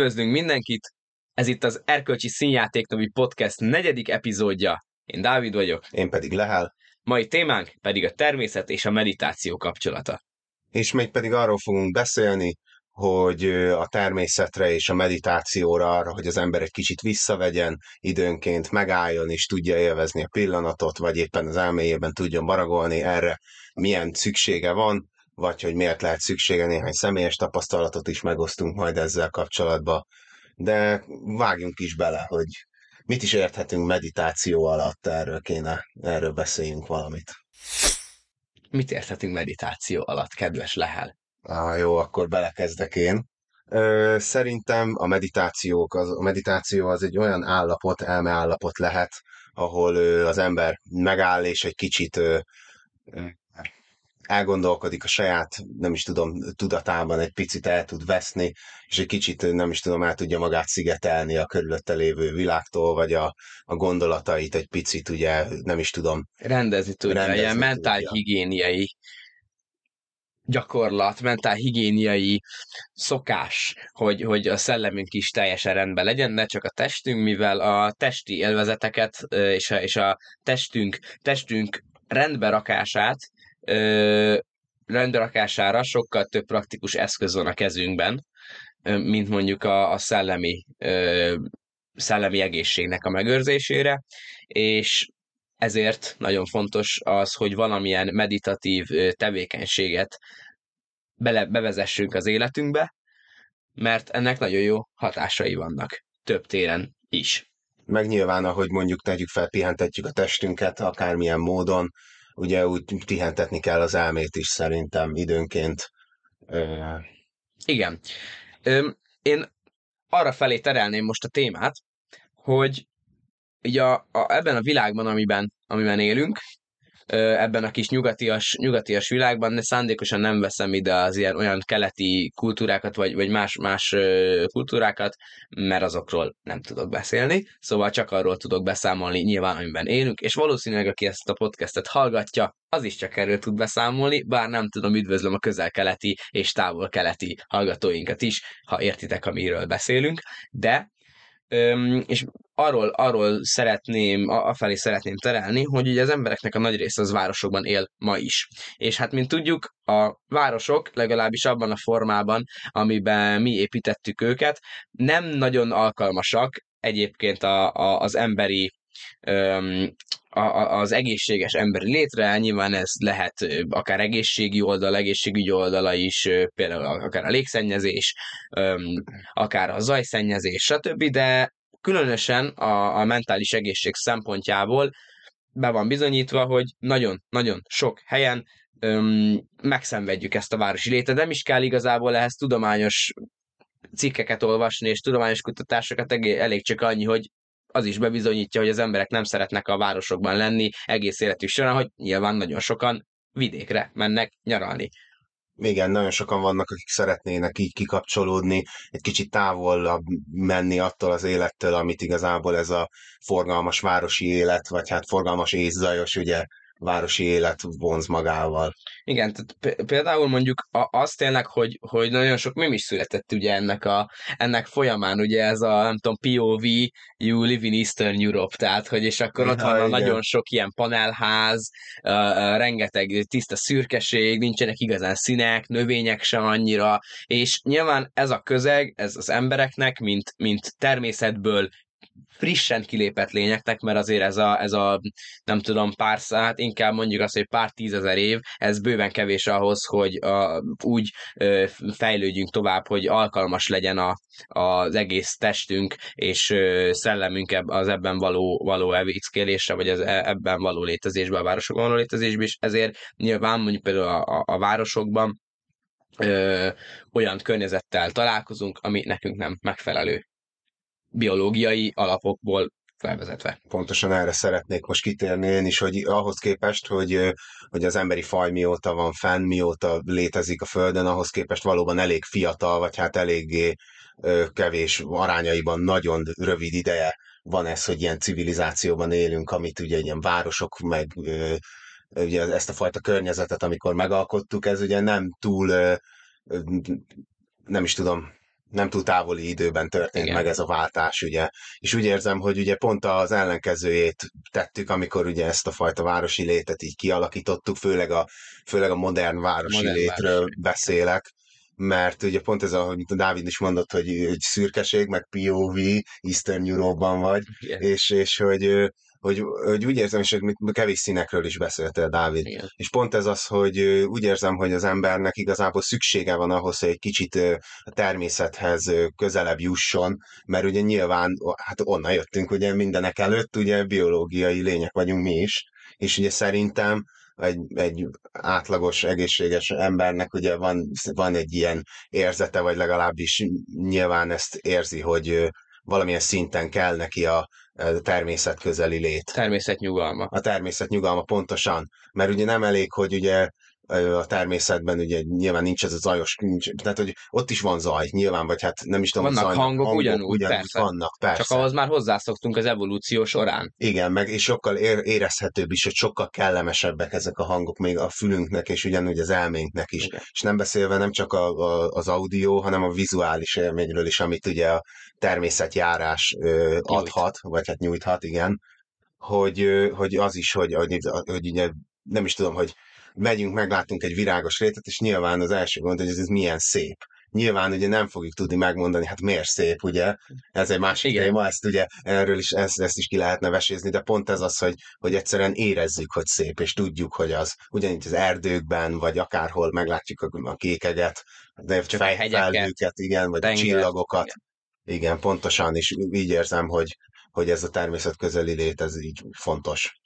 Üdvözlünk mindenkit! Ez itt az Erkölcsi Színjátéknovi Podcast negyedik epizódja. Én Dávid vagyok. Én pedig Lehel. Mai témánk pedig a természet és a meditáció kapcsolata. És még pedig arról fogunk beszélni, hogy a természetre és a meditációra arra, hogy az ember egy kicsit visszavegyen, időnként megálljon és tudja élvezni a pillanatot, vagy éppen az elméjében tudjon baragolni erre, milyen szüksége van, vagy hogy miért lehet szüksége, néhány személyes tapasztalatot is megosztunk majd ezzel kapcsolatban. De vágjunk is bele, hogy mit is érthetünk meditáció alatt, erről kéne, erről beszéljünk valamit. Mit érthetünk meditáció alatt, kedves Lehel? Ah, jó, akkor belekezdek én. Ö, szerintem a, meditációk, az, a meditáció az egy olyan állapot, elmeállapot lehet, ahol ö, az ember megáll és egy kicsit ö, elgondolkodik a saját, nem is tudom, tudatában egy picit el tud veszni, és egy kicsit, nem is tudom, el tudja magát szigetelni a körülötte lévő világtól, vagy a, a gondolatait egy picit, ugye, nem is tudom. Rendezni tudja, rendezni ilyen mentálhigiéniai gyakorlat, mentálhigiéniai szokás, hogy, hogy a szellemünk is teljesen rendben legyen, ne csak a testünk, mivel a testi élvezeteket és a, és a testünk, testünk rendbe rakását ö, rendrakására sokkal több praktikus eszköz van a kezünkben, mint mondjuk a, a szellemi, ö, szellemi egészségnek a megőrzésére, és ezért nagyon fontos az, hogy valamilyen meditatív tevékenységet bele, bevezessünk az életünkbe, mert ennek nagyon jó hatásai vannak több téren is. Meg nyilván, ahogy mondjuk tegyük fel, pihentetjük a testünket akármilyen módon, ugye úgy pihentetni kell az elmét is szerintem időnként. Igen. Én arra felé terelném most a témát, hogy ugye a, a, ebben a világban, amiben, amiben élünk, ebben a kis nyugatias, nyugatias világban, de szándékosan nem veszem ide az ilyen olyan keleti kultúrákat, vagy, vagy más, más kultúrákat, mert azokról nem tudok beszélni, szóval csak arról tudok beszámolni nyilván, amiben élünk, és valószínűleg aki ezt a podcastet hallgatja, az is csak erről tud beszámolni, bár nem tudom, üdvözlöm a közel-keleti és távol-keleti hallgatóinkat is, ha értitek, amiről beszélünk, de Öm, és arról, arról szeretném, afelé szeretném terelni, hogy ugye az embereknek a nagy része az városokban él ma is. És hát, mint tudjuk, a városok, legalábbis abban a formában, amiben mi építettük őket, nem nagyon alkalmasak egyébként a, a, az emberi az egészséges emberi létre, nyilván ez lehet akár egészségi oldal, egészségügyi oldala is, például akár a légszennyezés, akár a zajszennyezés, stb., de különösen a, a mentális egészség szempontjából be van bizonyítva, hogy nagyon-nagyon sok helyen öm, megszenvedjük ezt a városi létet. Nem is kell igazából ehhez tudományos cikkeket olvasni, és tudományos kutatásokat elég csak annyi, hogy az is bebizonyítja, hogy az emberek nem szeretnek a városokban lenni egész életük során, hogy nyilván nagyon sokan vidékre mennek nyaralni. Igen, nagyon sokan vannak, akik szeretnének így kikapcsolódni, egy kicsit távol menni attól az élettől, amit igazából ez a forgalmas városi élet, vagy hát forgalmas észzajos, ugye városi élet vonz magával. Igen, tehát például mondjuk azt tényleg, hogy, hogy nagyon sok mém is született ugye ennek, a, ennek folyamán, ugye ez a, nem tudom, POV, you live in Eastern Europe, tehát, hogy és akkor ott van nagyon sok ilyen panelház, uh, uh, rengeteg tiszta szürkeség, nincsenek igazán színek, növények sem annyira, és nyilván ez a közeg, ez az embereknek, mint, mint természetből frissen kilépett lényeknek, mert azért ez a, ez a nem tudom, pár szát, inkább mondjuk azt, hogy pár tízezer év, ez bőven kevés ahhoz, hogy a, úgy ö, fejlődjünk tovább, hogy alkalmas legyen a, az egész testünk és ö, szellemünk az ebben való, való evéckélésre, vagy az e, ebben való létezésbe, a városokban való létezésbe is, ezért nyilván mondjuk például a, a, a városokban ö, olyan környezettel találkozunk, ami nekünk nem megfelelő biológiai alapokból felvezetve. Pontosan erre szeretnék most kitérni én is, hogy ahhoz képest, hogy, hogy az emberi faj mióta van fenn, mióta létezik a Földön, ahhoz képest valóban elég fiatal, vagy hát eléggé kevés arányaiban nagyon rövid ideje van ez, hogy ilyen civilizációban élünk, amit ugye ilyen városok, meg ugye ezt a fajta környezetet, amikor megalkottuk, ez ugye nem túl, nem is tudom, nem túl távoli időben történt Igen. meg ez a váltás, ugye. És úgy érzem, hogy ugye pont az ellenkezőjét tettük, amikor ugye ezt a fajta városi létet így kialakítottuk, főleg a, főleg a modern városi modern létről városi. beszélek, mert ugye pont ez, ahogy a Dávid is mondott, hogy egy szürkeség, meg POV, Eastern Europe-ban vagy, yeah. és, és hogy hogy, hogy úgy érzem, és kevés színekről is beszéltél, Dávid. Igen. És pont ez az, hogy úgy érzem, hogy az embernek igazából szüksége van ahhoz, hogy egy kicsit a természethez közelebb jusson, mert ugye nyilván, hát onnan jöttünk, ugye mindenek előtt, ugye biológiai lények vagyunk mi is, és ugye szerintem egy, egy átlagos, egészséges embernek ugye van, van egy ilyen érzete, vagy legalábbis nyilván ezt érzi, hogy valamilyen szinten kell neki a természet közeli lét. Természet nyugalma. A természet nyugalma, pontosan. Mert ugye nem elég, hogy ugye a természetben ugye nyilván nincs ez a zajos, nincs, tehát hogy ott is van zaj, nyilván, vagy hát nem is tudom, Vannak zajnak, hangok, hangok ugyanúgy, ugyanúgy persze. vannak, persze. Csak ahhoz már hozzászoktunk az evolúció során. Igen, meg és sokkal ér, érezhetőbb is, hogy sokkal kellemesebbek ezek a hangok még a fülünknek, és ugyanúgy az elménknek is. Igen. És nem beszélve nem csak a, a, az audio, hanem a vizuális élményről is, amit ugye a természetjárás ö, adhat, vagy hát nyújthat, igen, hogy, hogy az is, hogy, hogy, hogy ugye nem is tudom, hogy megyünk, meglátunk egy virágos rétet, és nyilván az első gond, hogy ez, ez milyen szép. Nyilván ugye nem fogjuk tudni megmondani, hát miért szép, ugye? Ez egy másik Igen. téma, ezt ugye erről is, ezt, ezt is ki lehetne vesézni, de pont ez az, hogy, hogy egyszerűen érezzük, hogy szép, és tudjuk, hogy az. Ugyanígy az erdőkben, vagy akárhol meglátjuk a, a kékeget, de csak felhőket, igen, vagy tenger, a csillagokat. Igen. igen, pontosan, és így érzem, hogy, hogy ez a természet közeli lét, ez így fontos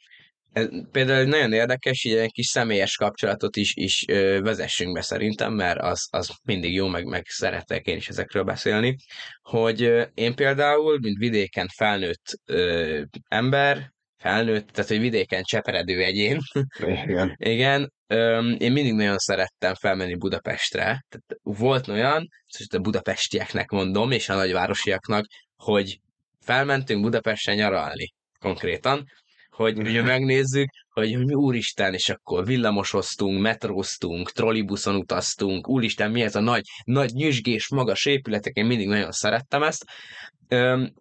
ez például nagyon érdekes, így egy kis személyes kapcsolatot is, is ö, vezessünk be szerintem, mert az, az mindig jó, meg, meg szeretek én is ezekről beszélni, hogy ö, én például, mint vidéken felnőtt ö, ember, felnőtt, tehát hogy vidéken cseperedő egyén, igen, igen ö, én mindig nagyon szerettem felmenni Budapestre, tehát volt olyan, és a budapestieknek mondom, és a nagyvárosiaknak, hogy felmentünk Budapesten nyaralni konkrétan, hogy ugye megnézzük, hogy, hogy mi úristen, és akkor villamosoztunk, metróztunk, trollibuszon utaztunk, úristen, mi ez a nagy, nagy nyüzsgés, magas épületek, én mindig nagyon szerettem ezt,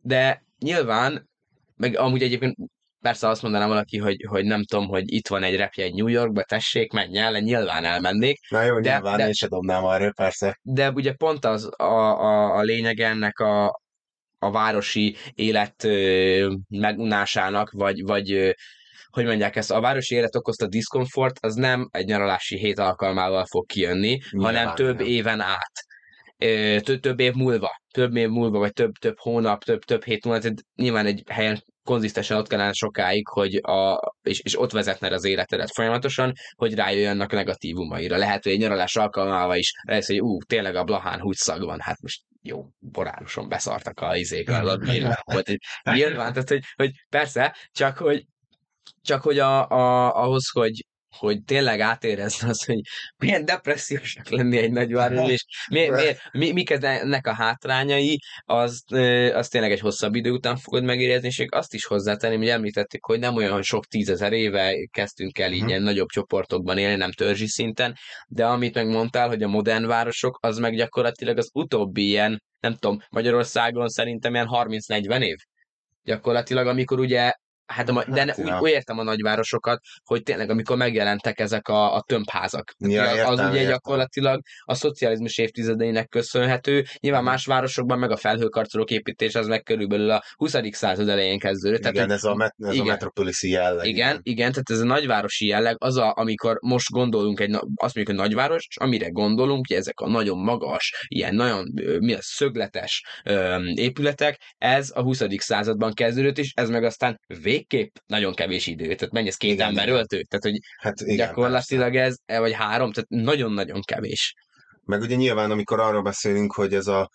de nyilván, meg amúgy egyébként persze azt mondanám valaki, hogy, hogy nem tudom, hogy itt van egy repje egy New Yorkba, tessék, menj el, nyilván elmennék. Na jó, de, nyilván de, én se dobnám arra, persze. De ugye pont az a, a, a lényeg ennek a, a városi élet megunásának, vagy, vagy hogy mondják ezt, a városi élet okozta diszkomfort, az nem egy nyaralási hét alkalmával fog kijönni, Nyilván, hanem több nem. éven át. Több, év múlva, több év múlva, vagy több, több hónap, több, több hét múlva, tehát nyilván egy helyen konzisztensen ott kellene sokáig, hogy a, és, és ott vezetne az életedet folyamatosan, hogy rájöjjenek negatívumaira. Lehet, hogy egy nyaralás alkalmával is lesz, hogy ú, tényleg a Blahán húgyszag van, hát most jó, boráruson beszartak a izék alatt, volt egy nyilván, tehát hogy, hogy persze, csak hogy, csak hogy a, a, ahhoz, hogy, hogy tényleg átérezd az, hogy milyen depressziósak lenni egy nagyváros, és mi, mi, mi, mik ennek a hátrányai, az, az tényleg egy hosszabb idő után fogod megérezni, és azt is hozzátenném, hogy említettük, hogy nem olyan, sok tízezer éve kezdtünk el így uh-huh. ilyen nagyobb csoportokban élni, nem törzsi szinten, de amit megmondtál, hogy a modern városok, az meg gyakorlatilag az utóbbi ilyen, nem tudom, Magyarországon szerintem ilyen 30-40 év gyakorlatilag, amikor ugye Hát, a, de hát, úgy, úgy értem a nagyvárosokat, hogy tényleg amikor megjelentek ezek a, a tömbházak. Ja, értem, az ugye értem. gyakorlatilag a szocializmus évtizedeinek köszönhető. Nyilván más városokban meg a felhőkarcolók építés az meg körülbelül a 20. század elején kezdődött. Igen, tehát, ez, a, ez igen, a metropoliszi jelleg. Igen, igen, igen, tehát ez a nagyvárosi jelleg, az a, amikor most gondolunk egy, azt mondjuk, hogy nagyváros, amire gondolunk, hogy ezek a nagyon magas, ilyen nagyon mi az, szögletes ö, épületek, ez a 20. században kezdődött, és ez meg aztán végképp nagyon kevés idő, tehát mennyi ez két igen, ember öltő, tehát hogy hát igen, gyakorlatilag persze. ez, vagy három, tehát nagyon-nagyon kevés. Meg ugye nyilván, amikor arról beszélünk, hogy ez a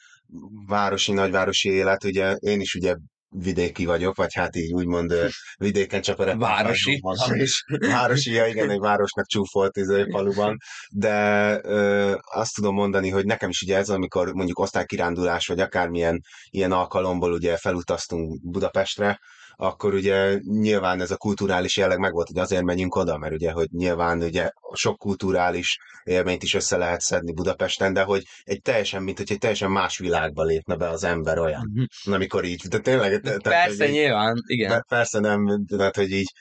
városi, nagyvárosi élet, ugye én is ugye vidéki vagyok, vagy hát így úgymond vidéken csak a Városi. is. Városi, ja, igen, egy városnak csúfolt izé, faluban, de ö, azt tudom mondani, hogy nekem is ugye ez, amikor mondjuk osztálykirándulás, vagy akármilyen ilyen alkalomból ugye felutaztunk Budapestre, akkor ugye nyilván ez a kulturális jelleg megvolt, hogy azért menjünk oda, mert ugye, hogy nyilván ugye sok kulturális élményt is össze lehet szedni Budapesten, de hogy egy teljesen, mint hogy egy teljesen más világba lépne be az ember olyan, mm-hmm. amikor így, de tényleg... Tehát, persze, így, nyilván, igen. Persze nem, tehát, hogy így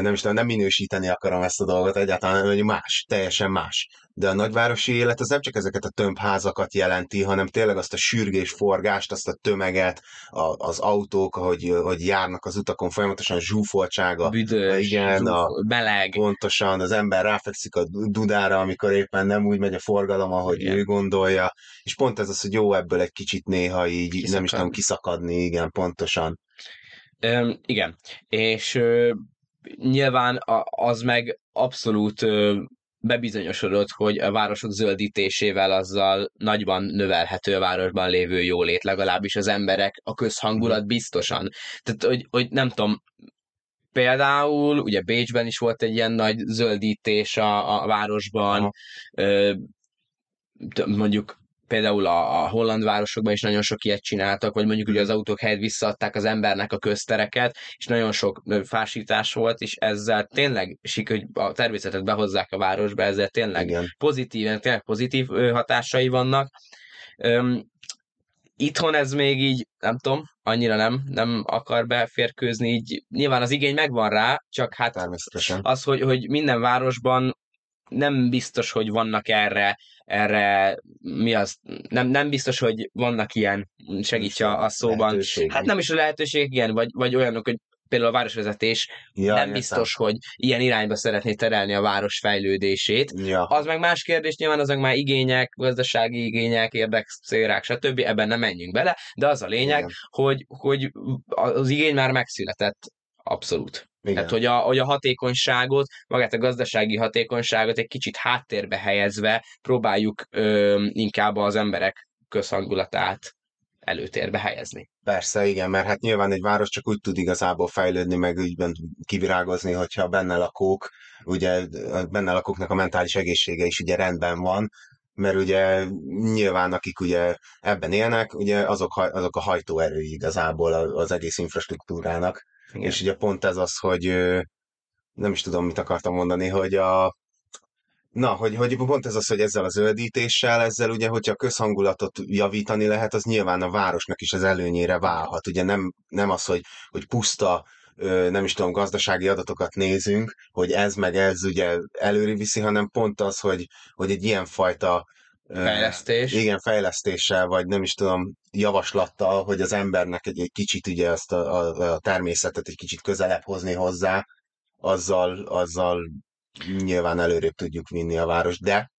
nem is tudom, nem minősíteni akarom ezt a dolgot egyáltalán, hogy más, teljesen más. De a nagyvárosi élet az nem csak ezeket a tömbházakat jelenti, hanem tényleg azt a sürgés forgást, azt a tömeget, a, az autók, hogy, hogy járnak az utakon folyamatosan zsúfoltsága. Büdös, igen, zsúf, a, meleg. Pontosan, az ember ráfekszik a dudára, amikor éppen nem úgy megy a forgalom, ahogy igen. ő gondolja. És pont ez az, hogy jó ebből egy kicsit néha így, Kiszakad. nem is tudom, kiszakadni, igen, pontosan. Üm, igen, és nyilván az meg abszolút bebizonyosodott, hogy a városok zöldítésével azzal nagyban növelhető a városban lévő jólét, legalábbis az emberek, a közhangulat mhm. biztosan. Tehát, hogy, hogy nem tudom, például, ugye Bécsben is volt egy ilyen nagy zöldítés a, a városban, Aha. mondjuk például a, a holland városokban is nagyon sok ilyet csináltak, vagy mondjuk ugye az autók helyett visszaadták az embernek a köztereket, és nagyon sok fásítás volt, és ezzel tényleg, hogy a természetet behozzák a városba, ezzel tényleg Igen. pozitív, tényleg pozitív hatásai vannak. Üm, itthon ez még így, nem tudom, annyira nem, nem akar beférkőzni, így nyilván az igény megvan rá, csak hát az, hogy, hogy minden városban nem biztos, hogy vannak erre, erre mi az, nem, nem biztos, hogy vannak ilyen, segíts a, a szóban, lehetőség. hát nem is a lehetőség, igen, vagy, vagy olyanok, hogy például a városvezetés ja, nem biztos, hogy ilyen irányba szeretné terelni a város fejlődését. Ja. Az meg más kérdés, nyilván azok már igények, gazdasági igények, érdekszérák, stb. Ebben nem menjünk bele, de az a lényeg, hogy, hogy az igény már megszületett abszolút. Igen. Tehát, hogy a, hogy a hatékonyságot, magát a gazdasági hatékonyságot egy kicsit háttérbe helyezve próbáljuk ö, inkább az emberek közhangulatát előtérbe helyezni. Persze, igen, mert hát nyilván egy város csak úgy tud igazából fejlődni, meg úgyben kivirágozni, hogyha benne lakók, ugye benne lakóknak a mentális egészsége is ugye rendben van, mert ugye nyilván akik ugye ebben élnek, ugye azok, azok a hajtóerői igazából az egész infrastruktúrának, igen. És ugye pont ez az, hogy nem is tudom, mit akartam mondani, hogy a Na, hogy, hogy pont ez az, hogy ezzel a zöldítéssel, ezzel ugye, hogyha a közhangulatot javítani lehet, az nyilván a városnak is az előnyére válhat. Ugye nem, nem az, hogy, hogy puszta, nem is tudom, gazdasági adatokat nézünk, hogy ez meg ez ugye előri viszi, hanem pont az, hogy, hogy egy ilyenfajta Fejlesztés. Igen, fejlesztéssel, vagy nem is tudom, javaslattal, hogy az embernek egy, egy kicsit ugye ezt a, a, a természetet egy kicsit közelebb hozni hozzá, azzal, azzal nyilván előrébb tudjuk vinni a város, de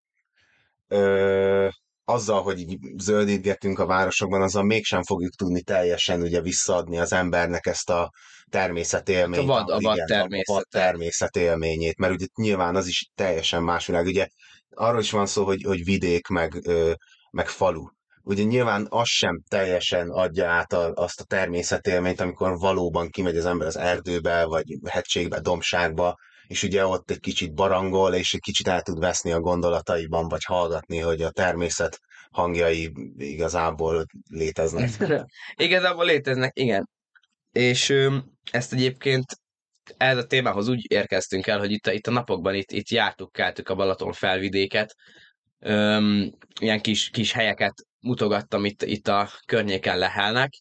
ö, azzal, hogy így zöldítgetünk a városokban, azzal mégsem fogjuk tudni teljesen ugye visszaadni az embernek ezt a természetélményt. Hát a vad, a vad, természet. a vad természetélményét, mert ugye nyilván az is teljesen más világ. Ugye arról is van szó, hogy, hogy vidék, meg, ö, meg falu. Ugye nyilván az sem teljesen adja át a, azt a természetélményt, amikor valóban kimegy az ember az erdőbe, vagy hegységbe, dombságba, és ugye ott egy kicsit barangol, és egy kicsit el tud veszni a gondolataiban, vagy hallgatni, hogy a természet hangjai igazából léteznek. igazából léteznek, igen. És ö, ezt egyébként ehhez a témához úgy érkeztünk el, hogy itt a, itt a napokban itt, itt jártuk, keltük a Balaton felvidéket, Öm, ilyen kis, kis helyeket mutogattam itt, itt a környéken lehelnek,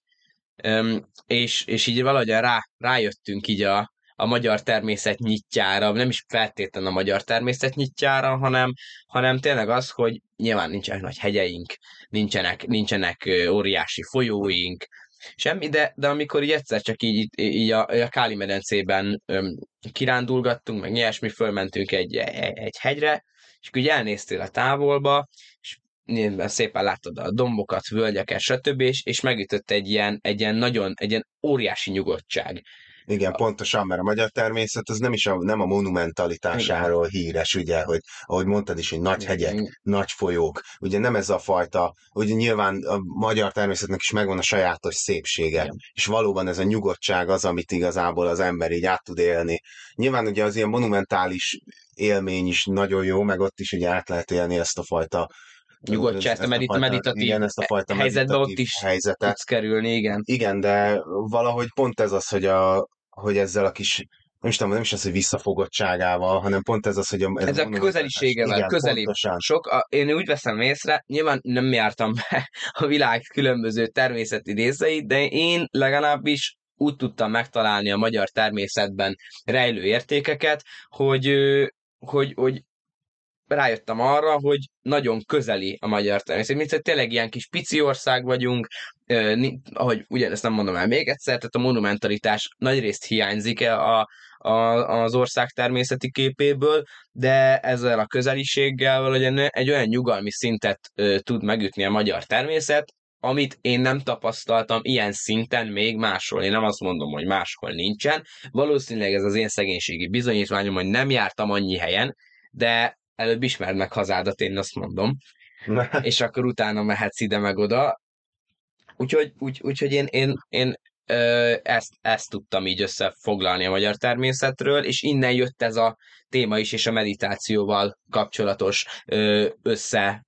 Öm, és, és így valahogy rá, rájöttünk így a, a magyar természet nyitjára, nem is feltétlenül a magyar természet nyitjára, hanem, hanem tényleg az, hogy nyilván nincsenek nagy hegyeink, nincsenek, nincsenek óriási folyóink, semmi, de, de amikor így egyszer csak így, így a, a Káli medencében öm, kirándulgattunk, meg ilyesmi, fölmentünk egy, egy hegyre, és így elnéztél a távolba, és szépen láttad a dombokat, völgyeket, stb., és, és megütött egy ilyen, egy ilyen nagyon, egy ilyen óriási nyugodtság. Igen, pontosan, mert a magyar természet az nem is a, nem a monumentalitásáról Igen. híres, ugye, hogy ahogy mondtad is, hogy nagy hegyek, Igen. nagy folyók, ugye nem ez a fajta, ugye nyilván a magyar természetnek is megvan a sajátos szépsége, Igen. és valóban ez a nyugodtság az, amit igazából az ember így át tud élni. Nyilván ugye az ilyen monumentális élmény is nagyon jó, meg ott is ugye át lehet élni ezt a fajta nyugodtság, ezt a, medit- fajta, meditatív igen, ezt a fajta helyzetbe ott is helyzetet. tudsz kerülni, igen. Igen, de valahogy pont ez az, hogy, a, hogy ezzel a kis nem is tudom, nem is az, hogy visszafogottságával, hanem pont ez az, hogy... A, ez, ez a közeliségevel, igen. Pontosan. Sok, a, én úgy veszem észre, nyilván nem jártam be a világ különböző természeti részeit, de én legalábbis úgy tudtam megtalálni a magyar természetben rejlő értékeket, hogy, hogy, hogy rájöttem arra, hogy nagyon közeli a magyar természet. Mint hogy tényleg ilyen kis pici ország vagyunk, eh, ahogy ugyanezt nem mondom el még egyszer, tehát a monumentalitás nagyrészt hiányzik -e a, a, az ország természeti képéből, de ezzel a közeliséggel valahogy egy olyan nyugalmi szintet eh, tud megütni a magyar természet, amit én nem tapasztaltam ilyen szinten még máshol. Én nem azt mondom, hogy máshol nincsen. Valószínűleg ez az én szegénységi bizonyítványom, hogy nem jártam annyi helyen, de előbb ismerd meg hazádat, én azt mondom. és akkor utána mehetsz ide meg oda. Úgyhogy, úgy, úgyhogy én, én, én ö, ezt, ezt tudtam így összefoglalni a magyar természetről, és innen jött ez a téma is, és a meditációval kapcsolatos ö, össze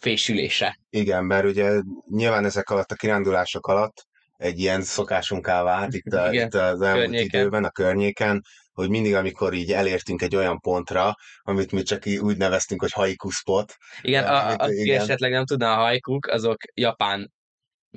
fésülése. Igen, mert ugye nyilván ezek alatt a kirándulások alatt egy ilyen szokásunká vált itt, a, Igen, itt az elmúlt környéken. időben, a környéken, hogy mindig, amikor így elértünk egy olyan pontra, amit mi csak így úgy neveztünk, hogy haiku spot. Igen, a, a, aki esetleg nem tudná a haikuk, azok japán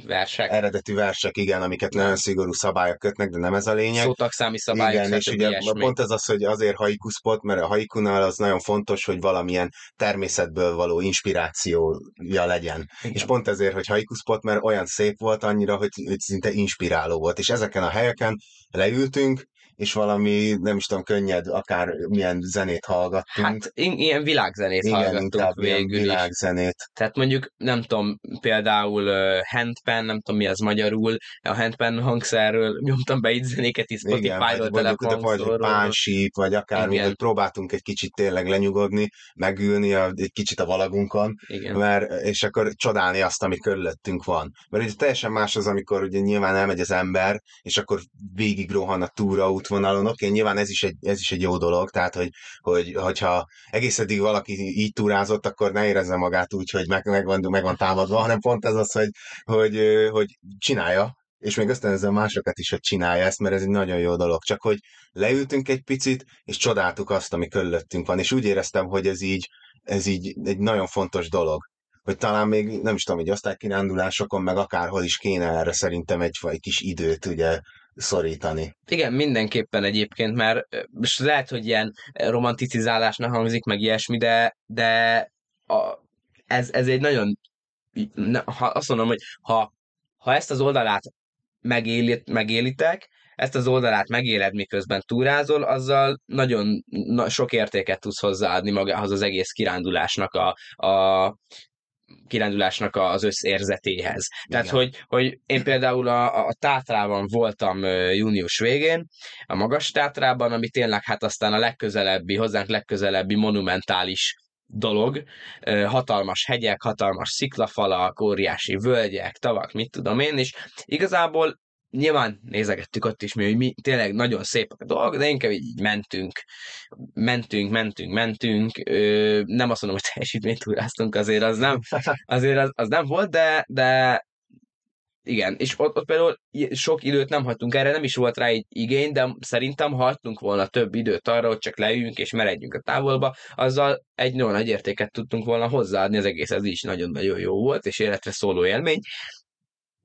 versek. Eredeti versek, igen, amiket nagyon szigorú szabályok kötnek, de nem ez a lényeg. Szótagszámi szabályok. Igen, és ugye ilyesmi. pont ez az, hogy azért haiku spot, mert a haikunál az nagyon fontos, hogy valamilyen természetből való inspirációja legyen. Igen. És pont ezért, hogy haiku spot, mert olyan szép volt annyira, hogy, hogy szinte inspiráló volt. És ezeken a helyeken leültünk, és valami, nem is tudom, könnyed, akár milyen zenét hallgattunk. Hát ilyen világzenét Igen, hallgattunk végül világzenét. Is. Tehát mondjuk, nem tudom, például uh, handpan, nem tudom mi az magyarul, a handpan hangszerről nyomtam be itt zenéket is Spotify-ról, telefonszorról. Vagy pánsíp, vagy akár, hogy próbáltunk egy kicsit tényleg lenyugodni, megülni a, egy kicsit a valagunkon, Igen. Mert, és akkor csodálni azt, ami körülöttünk van. Mert ugye teljesen más az, amikor ugye nyilván elmegy az ember, és akkor végig rohan a túraút útvonalon, oké, okay, nyilván ez is, egy, ez is egy jó dolog, tehát hogy, hogy hogyha egész eddig valaki így túrázott, akkor ne érezze magát úgy, hogy meg, meg, van, meg van támadva, hanem pont ez az, hogy, hogy, hogy csinálja, és még ösztönözöm másokat is, hogy csinálja ezt, mert ez egy nagyon jó dolog. Csak hogy leültünk egy picit, és csodáltuk azt, ami körülöttünk van, és úgy éreztem, hogy ez így, ez így egy nagyon fontos dolog hogy talán még, nem is tudom, hogy osztálykirándulásokon, meg akárhol is kéne erre szerintem egy, egy kis időt ugye szorítani. Igen, mindenképpen egyébként, mert most lehet, hogy ilyen romanticizálásnak hangzik, meg ilyesmi, de, de a, ez, ez egy nagyon, ha azt mondom, hogy ha, ha ezt az oldalát megélit, megélitek, ezt az oldalát megéled, miközben túrázol, azzal nagyon na, sok értéket tudsz hozzáadni magához az egész kirándulásnak a, a kirándulásnak az összérzetéhez. Igen. Tehát, hogy, hogy én például a, a Tátrában voltam június végén, a Magas Tátrában, ami tényleg hát aztán a legközelebbi, hozzánk legközelebbi monumentális dolog, hatalmas hegyek, hatalmas sziklafalak, óriási völgyek, tavak, mit tudom én, és igazából nyilván nézegettük ott is, hogy mi tényleg nagyon szépek a dolgok, de inkább így mentünk, mentünk, mentünk, mentünk, ö, nem azt mondom, hogy teljesítményt túráztunk, azért az nem, azért az, az nem volt, de, de igen, és ott, ott például sok időt nem hagytunk erre, nem is volt rá egy igény, de szerintem hagytunk volna több időt arra, hogy csak leüljünk és meredjünk a távolba, azzal egy nagyon nagy értéket tudtunk volna hozzáadni, az egész ez is nagyon-nagyon jó volt, és életre szóló élmény,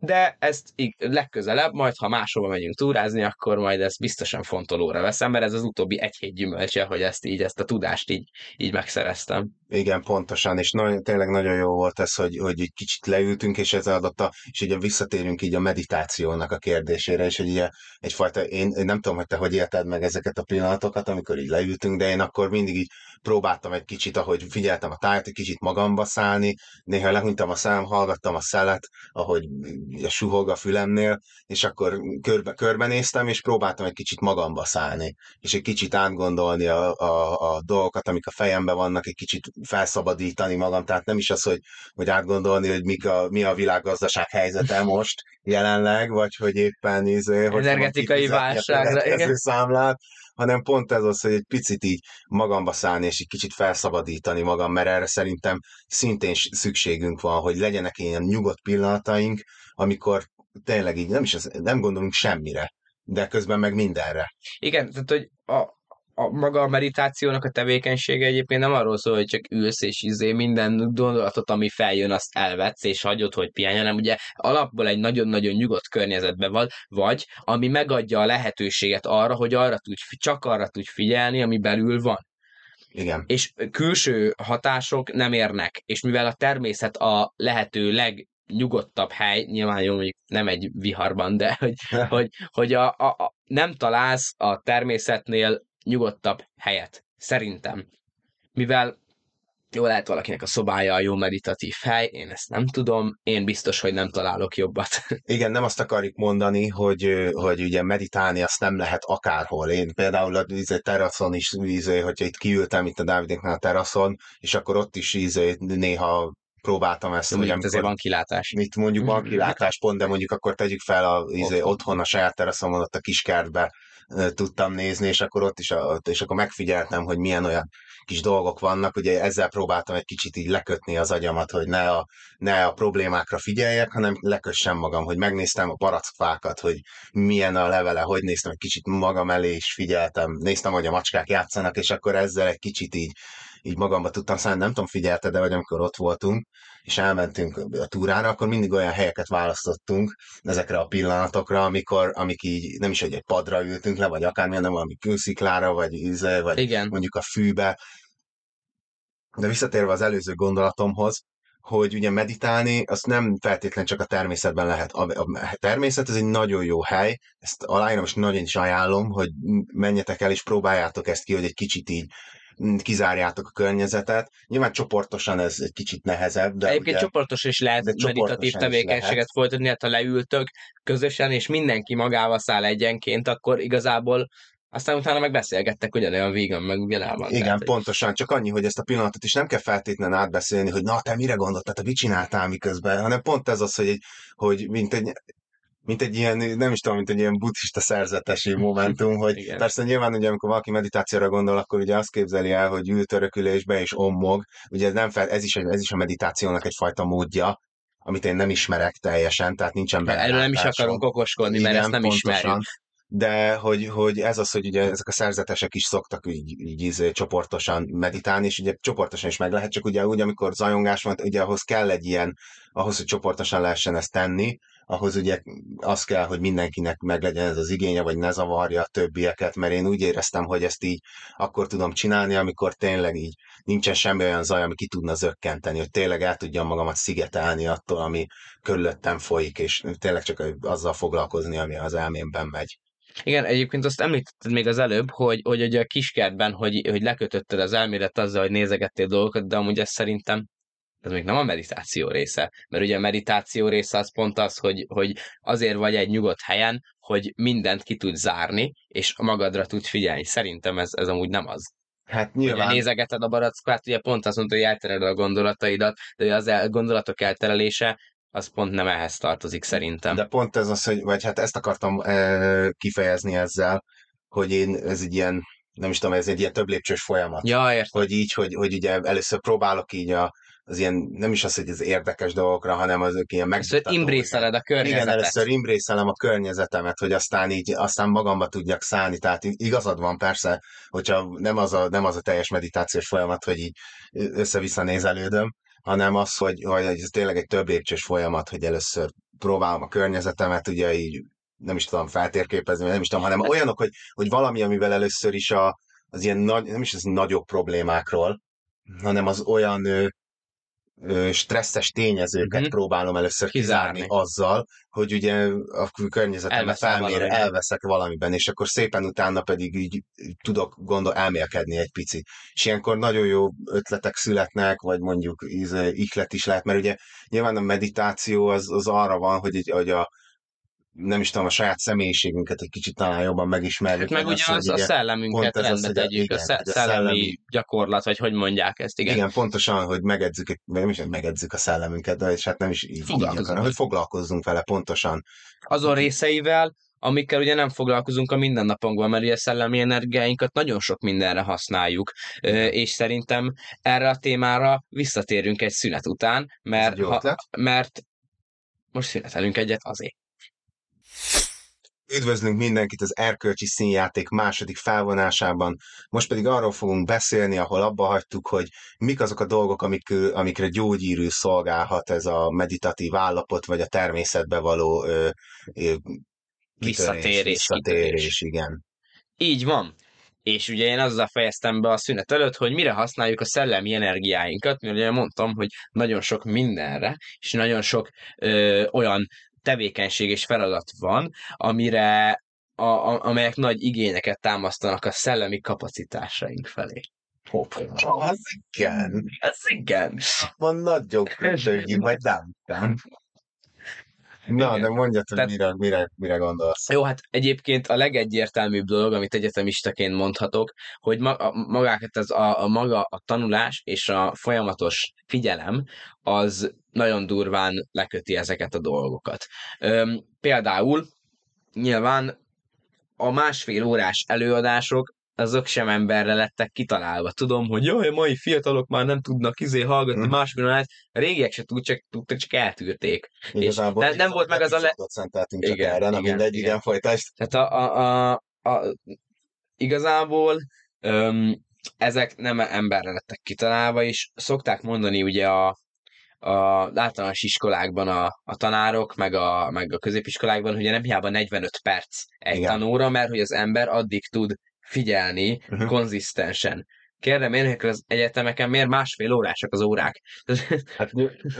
de ezt legközelebb, majd ha máshova megyünk túrázni, akkor majd ezt biztosan fontolóra veszem, mert ez az utóbbi egy hét gyümölcse, hogy ezt így, ezt a tudást így, így megszereztem. Igen, pontosan, és nagyon, tényleg nagyon jó volt ez, hogy, hogy egy kicsit leültünk, és ez adott és ugye visszatérünk így a meditációnak a kérdésére, és hogy ugye egyfajta, én, én nem tudom, hogy te hogy élted meg ezeket a pillanatokat, amikor így leültünk, de én akkor mindig így próbáltam egy kicsit, ahogy figyeltem a tájat, egy kicsit magamba szállni, néha lehúnytam a szám, hallgattam a szelet, ahogy a suhog a fülemnél, és akkor körbe, körbenéztem, és próbáltam egy kicsit magamba szállni, és egy kicsit átgondolni a, a, a dolgokat, amik a fejemben vannak, egy kicsit felszabadítani magam, tehát nem is az, hogy, hogy átgondolni, hogy mik a, mi a világgazdaság helyzete most jelenleg, vagy hogy éppen izé, hogy energetikai válságra, számlát, hanem pont ez az, hogy egy picit így magamba szállni, és egy kicsit felszabadítani magam, mert erre szerintem szintén szükségünk van, hogy legyenek ilyen nyugodt pillanataink, amikor tényleg így nem is nem gondolunk semmire, de közben meg mindenre. Igen, tehát hogy a, a maga a meditációnak a tevékenysége egyébként nem arról szól, hogy csak ülsz és izé minden gondolatot, ami feljön, azt elvetsz és hagyod, hogy pihenj, hanem ugye alapból egy nagyon-nagyon nyugodt környezetben van, vagy ami megadja a lehetőséget arra, hogy arra tudj, csak arra tudj figyelni, ami belül van. Igen. És külső hatások nem érnek, és mivel a természet a lehető leg nyugodtabb hely, nyilván jó, hogy nem egy viharban, de hogy, hogy, hogy a, a, a, nem találsz a természetnél nyugodtabb helyet, szerintem. Mivel jó lehet valakinek a szobája a jó meditatív hely, én ezt nem tudom, én biztos, hogy nem találok jobbat. Igen, nem azt akarjuk mondani, hogy, hogy ugye meditálni azt nem lehet akárhol. Én például a teraszon is, izé, hogyha itt kiültem itt a Dávidéknál a teraszon, és akkor ott is izé, néha próbáltam ezt. De hogy amikor, van kilátás. Mit mondjuk van kilátás pont, de mondjuk akkor tegyük fel a, izé, otthon. otthon a saját teraszomon ott a kiskertbe tudtam nézni, és akkor ott is, a, és akkor megfigyeltem, hogy milyen olyan kis dolgok vannak, ugye ezzel próbáltam egy kicsit így lekötni az agyamat, hogy ne a, ne a problémákra figyeljek, hanem lekössem magam, hogy megnéztem a barackfákat, hogy milyen a levele, hogy néztem egy kicsit magam elé, és figyeltem, néztem, hogy a macskák játszanak, és akkor ezzel egy kicsit így így magamba tudtam szállni, nem tudom, figyelte, de vagy amikor ott voltunk, és elmentünk a túrára, akkor mindig olyan helyeket választottunk ezekre a pillanatokra, amikor, amik így nem is, hogy egy padra ültünk le, vagy akármilyen, nem valami kősziklára, vagy, íze, vagy Igen. mondjuk a fűbe. De visszatérve az előző gondolatomhoz, hogy ugye meditálni, azt nem feltétlenül csak a természetben lehet. A, a természet ez egy nagyon jó hely, ezt aláírom, és nagyon is ajánlom, hogy menjetek el és próbáljátok ezt ki, hogy egy kicsit így kizárjátok a környezetet. Nyilván csoportosan ez egy kicsit nehezebb. De Egyébként ugye, csoportos is lehet meditatív tevékenységet folytatni, hát ha leültök közösen, és mindenki magával száll egyenként, akkor igazából aztán utána meg beszélgettek ugyanolyan vígan, meg ugyanában. Igen, tehát, pontosan. Csak annyi, hogy ezt a pillanatot is nem kell feltétlenül átbeszélni, hogy na, te mire gondoltad, te mit csináltál miközben, hanem pont ez az, hogy, hogy mint egy mint egy ilyen, nem is tudom, mint egy ilyen buddhista szerzetesi momentum, hogy Igen. persze nyilván ugye amikor valaki meditációra gondol, akkor ugye azt képzeli el, hogy ül törökülésbe és ommog, ugye ez, nem fel, ez, is, ez is a meditációnak egyfajta módja, amit én nem ismerek teljesen, tehát nincsen benne. Erről nem is akarunk okoskodni, mert ezt nem pontosan. ismerjük de hogy, hogy ez az, hogy ugye ezek a szerzetesek is szoktak így, így, így izé csoportosan meditálni, és ugye csoportosan is meg lehet, csak ugye úgy, amikor zajongás van, ugye ahhoz kell egy ilyen, ahhoz, hogy csoportosan lehessen ezt tenni, ahhoz ugye az kell, hogy mindenkinek meglegyen ez az igénye, vagy ne zavarja a többieket, mert én úgy éreztem, hogy ezt így akkor tudom csinálni, amikor tényleg így nincsen semmi olyan zaj, ami ki tudna zökkenteni, hogy tényleg el tudjam magamat szigetelni attól, ami körülöttem folyik, és tényleg csak azzal foglalkozni, ami az elmémben megy. Igen, egyébként azt említetted még az előbb, hogy, hogy ugye a kiskertben, hogy, hogy lekötötted az elmélet azzal, hogy nézegettél dolgokat, de amúgy ez szerintem ez még nem a meditáció része, mert ugye a meditáció része az pont az, hogy, hogy azért vagy egy nyugodt helyen, hogy mindent ki tud zárni, és magadra tud figyelni. Szerintem ez, ez amúgy nem az. Hát nyilván. Ugye nézegeted a barackát, ugye pont azt mondta, hogy eltereled a gondolataidat, de az el, gondolatok elterelése az pont nem ehhez tartozik szerintem. De pont ez az, hogy, vagy hát ezt akartam e, kifejezni ezzel, hogy én ez egy ilyen, nem is tudom, ez egy ilyen több lépcsős folyamat. Ja, értem. Hogy így, hogy, hogy ugye először próbálok így a, az ilyen, nem is az, hogy az érdekes dolgokra, hanem azok ilyen megmutató. Először imbrészeled a környezetet. Igen, először imbrészelem a környezetemet, hogy aztán így, aztán magamba tudjak szállni. Tehát igazad van persze, hogyha nem az a, nem az a teljes meditációs folyamat, hogy így össze-vissza nézelődöm, hanem az, hogy, hogy ez tényleg egy több lépcsős folyamat, hogy először próbálom a környezetemet, ugye így nem is tudom feltérképezni, nem is tudom, hanem olyanok, hogy, hogy valami, amivel először is a, az ilyen nagy, nem is az nagyobb problémákról, hanem az olyan stresszes tényezőket mm-hmm. próbálom először kizárni. kizárni azzal, hogy ugye a környezetemben felmér, elveszek valamiben, és akkor szépen utána pedig így tudok gondol, elmélkedni egy picit. És ilyenkor nagyon jó ötletek születnek, vagy mondjuk ihlet is lehet, mert ugye nyilván a meditáció az, az arra van, hogy, hogy a, nem is tudom, a saját személyiségünket egy kicsit talán jobban megismerjük. Hát meg ugye az, a szellemünket rendbe tegyük, a, a szellemi gyakorlat, vagy hogy mondják ezt, igen. Igen, pontosan, hogy megedzük, nem is megedzük a szellemünket, de és hát nem is így, így akar, hogy foglalkozzunk vele pontosan. Azon részeivel, amikkel ugye nem foglalkozunk a mindennapokban, mert ugye a szellemi energiáinkat nagyon sok mindenre használjuk, és szerintem erre a témára visszatérünk egy szünet után, mert, ha, mert most szünetelünk egyet azért. Üdvözlünk mindenkit az Erkölcsi Színjáték második felvonásában. Most pedig arról fogunk beszélni, ahol abba hagytuk, hogy mik azok a dolgok, amik, amikre gyógyírű szolgálhat ez a meditatív állapot, vagy a természetbe való ö, ö, visszatérés, visszatérés, igen. Így van. És ugye én azzal fejeztem be a szünet előtt, hogy mire használjuk a szellemi energiáinkat, mert ugye mondtam, hogy nagyon sok mindenre, és nagyon sok ö, olyan tevékenység és feladat van, amire a, a, amelyek nagy igényeket támasztanak a szellemi kapacitásaink felé. Hopp, az igen. Az igen. Van nagyon köszönjük, majd nem. Na, Igen. de mondjad, hogy Tehát, mire, mire, mire gondolsz. Jó, hát egyébként a legegyértelműbb dolog, amit egyetemistaként mondhatok, hogy ma, a, magákat az a, a maga a tanulás és a folyamatos figyelem, az nagyon durván leköti ezeket a dolgokat. Üm, például nyilván a másfél órás előadások azok sem emberre lettek kitalálva. Tudom, hogy jaj, a mai fiatalok már nem tudnak izé hallgatni mm. másfél órát, a régiek se tud, csak, tudtak, csak eltűrték. Igazából és nem volt meg az a le... szenteltünk csak igen, erre, nem igen, mindegy, igen, igen. Tehát a, a, a, a, igazából öm, ezek nem emberre lettek kitalálva, és szokták mondani ugye a, a általános iskolákban a, a tanárok, meg a, meg a középiskolákban, hogy nem hiába 45 perc egy Igen. tanóra, mert hogy az ember addig tud figyelni uh-huh. konzisztensen. Kérdem én, hogy az egyetemeken miért másfél órások az órák? Hát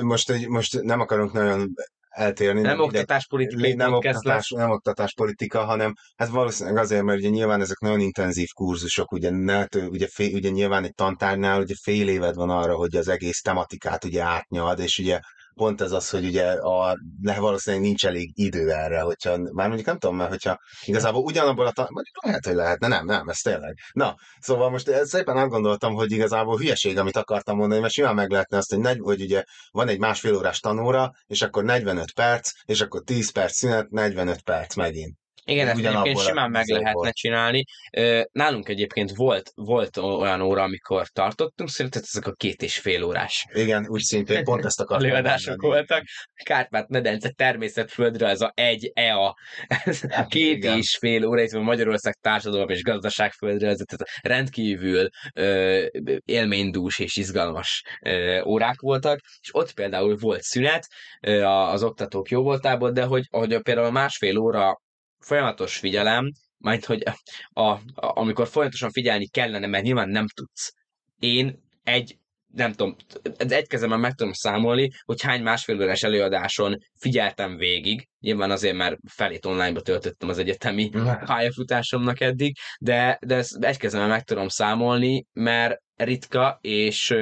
most, most nem akarunk nagyon eltérni. Nem oktatáspolitikai nem, oktatás, nem oktatáspolitika, hanem hát valószínűleg azért, mert ugye nyilván ezek nagyon intenzív kurzusok, ugye, ne, ugye, fél, ugye nyilván egy tantárnál ugye fél éved van arra, hogy az egész tematikát ugye átnyad, és ugye pont ez az, hogy ugye a, le, valószínűleg nincs elég idő erre, hogyha, már mondjuk nem tudom, mert hogyha igazából ugyanabból a tan- lehet, hogy lehetne, nem, nem, ez tényleg. Na, szóval most szépen átgondoltam, hogy igazából hülyeség, amit akartam mondani, mert simán meg lehetne azt, hogy, negy, hogy ugye van egy másfél órás tanóra, és akkor 45 perc, és akkor 10 perc szünet, 45 perc megint. Igen, ezt egyébként simán meg lehetne volt. csinálni. Nálunk egyébként volt, volt olyan óra, amikor tartottunk, szerintem ezek a két és fél órás. Igen, úgy szintén pont ezt akartam Előadások voltak. Kárpát medence természetföldre, ez a egy EA, hát, két igen. és fél óra, itt Magyarország társadalom és gazdaságföldre, ez tehát rendkívül ö, élménydús és izgalmas ö, órák voltak, és ott például volt szünet ö, az oktatók jó voltából, de hogy, hogy például a másfél óra folyamatos figyelem, majd hogy a, a, amikor folyamatosan figyelni kellene, mert nyilván nem tudsz. Én egy nem tudom, egy kezemben meg tudom számolni, hogy hány másfél órás előadáson figyeltem végig, nyilván azért, mert felét online-ba töltöttem az egyetemi pályafutásomnak eddig, de, de ezt egy kezemben meg tudom számolni, mert ritka, és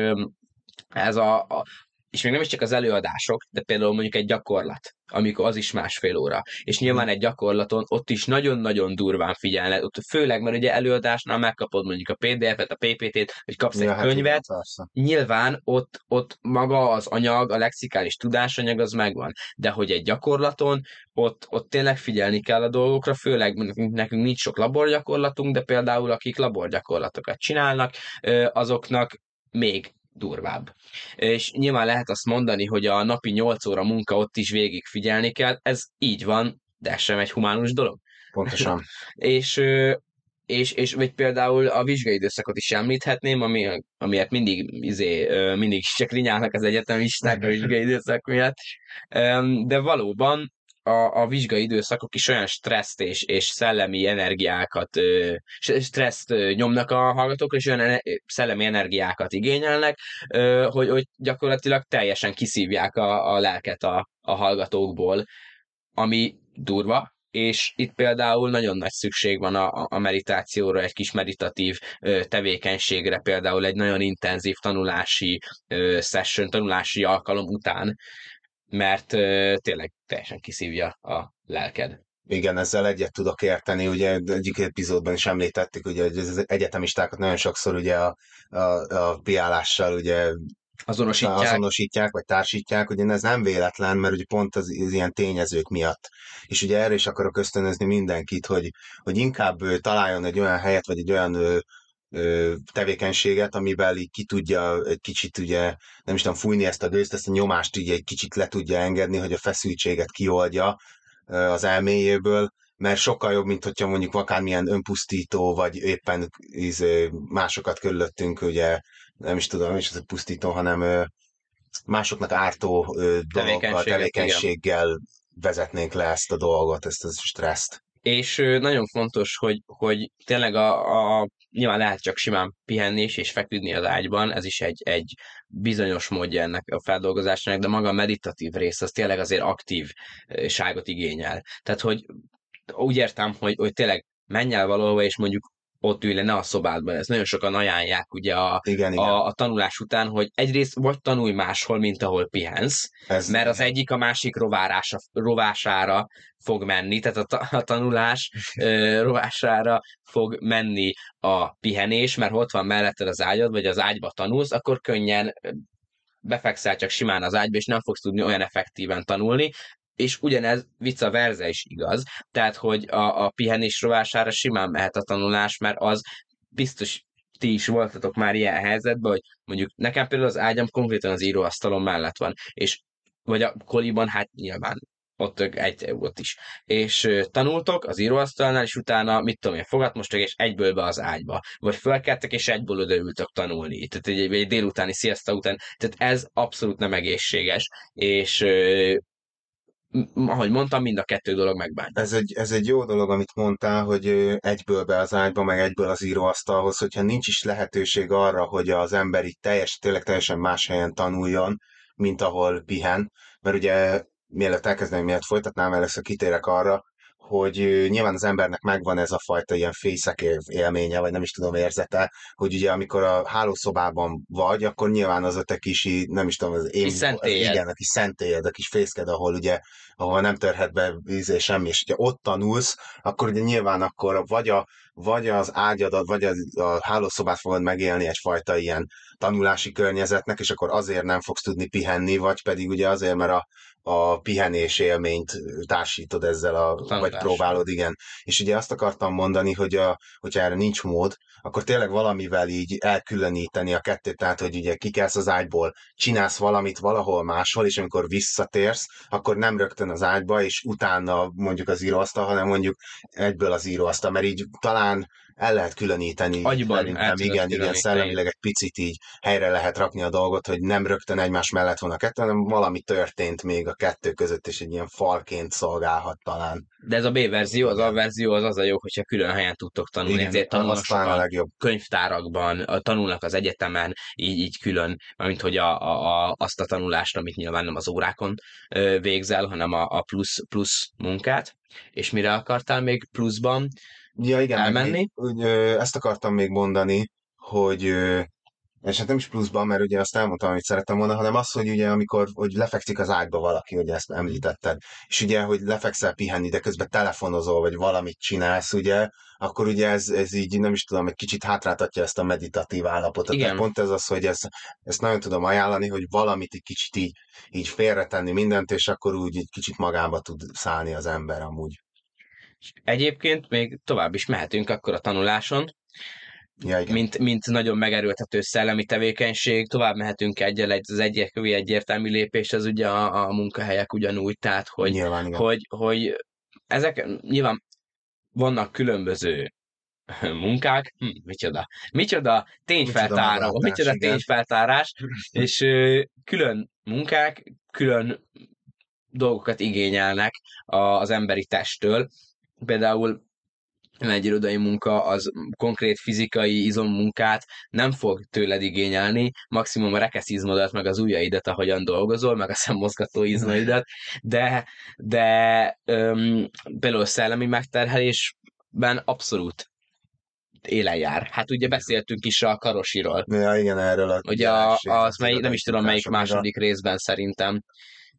ez a, a, és még nem is csak az előadások, de például mondjuk egy gyakorlat, amikor az is másfél óra. És nyilván egy gyakorlaton ott is nagyon-nagyon durván figyelne, ott főleg, mert ugye előadásnál megkapod mondjuk a PDF-et, a PPT-t, vagy kapsz ja, egy hát könyvet, igen, nyilván ott, ott maga az anyag, a lexikális tudásanyag az megvan, de hogy egy gyakorlaton, ott, ott tényleg figyelni kell a dolgokra, főleg nekünk nincs sok laborgyakorlatunk, de például akik laborgyakorlatokat csinálnak, azoknak még durvább. És nyilván lehet azt mondani, hogy a napi 8 óra munka ott is végig figyelni kell, ez így van, de ez sem egy humánus dolog. Pontosan. és, és, és vagy például a vizsgai időszakot is említhetném, ami, amiért mindig, izé, mindig csak rinyálnak az egyetemisták a vizsgai időszak miatt, de valóban a, a vizsgai időszakok is olyan stresszt és, és szellemi energiákat, stresszt nyomnak a hallgatókra, és olyan szellemi energiákat igényelnek, hogy, hogy gyakorlatilag teljesen kiszívják a, a lelket a, a hallgatókból, ami durva, és itt például nagyon nagy szükség van a, a meditációra, egy kis meditatív tevékenységre, például egy nagyon intenzív tanulási session, tanulási alkalom után, mert tényleg teljesen kiszívja a lelked. Igen, ezzel egyet tudok érteni, ugye egyik epizódban is említettük, ugye, hogy az egyetemistákat nagyon sokszor ugye a, a, a piálással ugye azonosítják. azonosítják, vagy társítják, ugye ez nem véletlen, mert ugye pont az, az ilyen tényezők miatt. És ugye erre is akarok ösztönözni mindenkit, hogy, hogy inkább találjon egy olyan helyet, vagy egy olyan tevékenységet, amivel így ki tudja egy kicsit ugye, nem is tudom, fújni ezt a gőzt, ezt a nyomást így egy kicsit le tudja engedni, hogy a feszültséget kioldja az elméjéből, mert sokkal jobb, mint hogyha mondjuk akármilyen önpusztító, vagy éppen íz, másokat körülöttünk, ugye nem is tudom, nem is az pusztító, hanem másoknak ártó dolgokkal, tevékenységgel igen. vezetnénk le ezt a dolgot, ezt a stresszt. És nagyon fontos, hogy, hogy tényleg a, a nyilván lehet csak simán pihenni is, és feküdni az ágyban, ez is egy, egy bizonyos módja ennek a feldolgozásnak, de maga a meditatív rész az tényleg azért aktívságot igényel. Tehát, hogy úgy értem, hogy, hogy tényleg menj el valahova, és mondjuk ott ülj le, ne a szobádban. Ez nagyon sokan ajánlják ugye a, igen, igen. a, a tanulás után, hogy egyrészt vagy tanulj máshol, mint ahol pihensz, Ez mert az egyik a másik rovárása, rovására fog menni, tehát a, ta, a tanulás ö, rovására fog menni a pihenés, mert ott van melletted az ágyad, vagy az ágyba tanulsz, akkor könnyen befekszel csak simán az ágyba, és nem fogsz tudni olyan effektíven tanulni, és ugyanez vice versa is igaz, tehát hogy a, a pihenés rovására simán mehet a tanulás, mert az biztos ti is voltatok már ilyen helyzetben, hogy mondjuk nekem például az ágyam konkrétan az íróasztalon mellett van, és vagy a koliban, hát nyilván ott egy ott is. És tanultok az íróasztalnál, és utána, mit tudom én, fogatmostok, és egyből be az ágyba. Vagy fölkeltek, és egyből odaültök tanulni. Tehát egy, egy délutáni sziaszta után. Tehát ez abszolút nem egészséges, és ahogy mondtam, mind a kettő dolog megbánt. Ez egy, ez egy jó dolog, amit mondtál, hogy egyből be az ágyba, meg egyből az íróasztalhoz, hogyha nincs is lehetőség arra, hogy az ember itt teljes, tényleg teljesen más helyen tanuljon, mint ahol pihen, mert ugye mielőtt elkezdeném, mielőtt folytatnám, először kitérek arra, hogy nyilván az embernek megvan ez a fajta ilyen fészek élménye, vagy nem is tudom, érzete, hogy ugye amikor a hálószobában vagy, akkor nyilván az a te kis, nem is tudom, az én, kis az, igen, a kis szentélyed, a kis fészked, ahol ugye, ahol nem törhet be víz és semmi, és ugye ott tanulsz, akkor ugye nyilván akkor vagy, a, vagy az ágyadat, vagy a, a hálószobát fogod megélni egyfajta ilyen tanulási környezetnek, és akkor azért nem fogsz tudni pihenni, vagy pedig ugye azért, mert a, a pihenés élményt társítod ezzel, a, Tanulás. vagy próbálod, igen. És ugye azt akartam mondani, hogy a, hogyha erre nincs mód, akkor tényleg valamivel így elkülöníteni a kettőt, tehát hogy ugye kikelsz az ágyból, csinálsz valamit valahol máshol, és amikor visszatérsz, akkor nem rögtön az ágyba, és utána mondjuk az íróasztal, hanem mondjuk egyből az íróasztal, mert így talán el lehet különíteni. Agyban szerintem, igen, igen, szellemileg egy picit így helyre lehet rakni a dolgot, hogy nem rögtön egymás mellett van a kettő, hanem valami történt még a kettő között, és egy ilyen falként szolgálhat talán. De ez a B verzió, az A verzió az az a jó, hogyha külön helyen tudtok tanulni, igen, ezért tanulnak a legjobb. könyvtárakban, tanulnak az egyetemen, így, így külön, mint hogy a, a, a, azt a tanulást, amit nyilván nem az órákon végzel, hanem a, a plusz, plusz munkát. És mire akartál még pluszban? Ja, igen, elmenni. Meg, ezt akartam még mondani, hogy és hát nem is pluszban, mert ugye azt elmondtam, amit szerettem volna, hanem az, hogy ugye amikor hogy lefekszik az ágyba valaki, hogy ezt említetted, és ugye, hogy lefekszel pihenni, de közben telefonozol, vagy valamit csinálsz, ugye, akkor ugye ez, ez így, nem is tudom, egy kicsit hátráltatja ezt a meditatív állapotot. Igen. Tehát pont ez az, hogy ezt, ezt nagyon tudom ajánlani, hogy valamit egy kicsit így, így félretenni mindent, és akkor úgy egy kicsit magába tud szállni az ember amúgy. Egyébként még tovább is mehetünk akkor a tanuláson, ja, igen. mint, mint nagyon megerőltető szellemi tevékenység, tovább mehetünk egyel, egy, az egyértelmű egyértelmű lépés, az ugye a, a munkahelyek ugyanúgy, tehát hogy, nyilván, igen. hogy, hogy ezek nyilván vannak különböző munkák, hm, micsoda, micsoda tényfeltárás, micsoda, micsoda tényfeltárás, és ö, külön munkák, külön dolgokat igényelnek az emberi testtől, Például egy irodai munka az konkrét fizikai izommunkát nem fog tőled igényelni, maximum a rekeszizmodat, meg az ujjaidat, ahogyan dolgozol, meg a szemmozgató izmaidat, de, de öm, például szellemi megterhelésben abszolút élen jár. Hát ugye beszéltünk is a karosiról. Ja, igen, erről a Ugye a, az mely, nem is tudom melyik második részben szerintem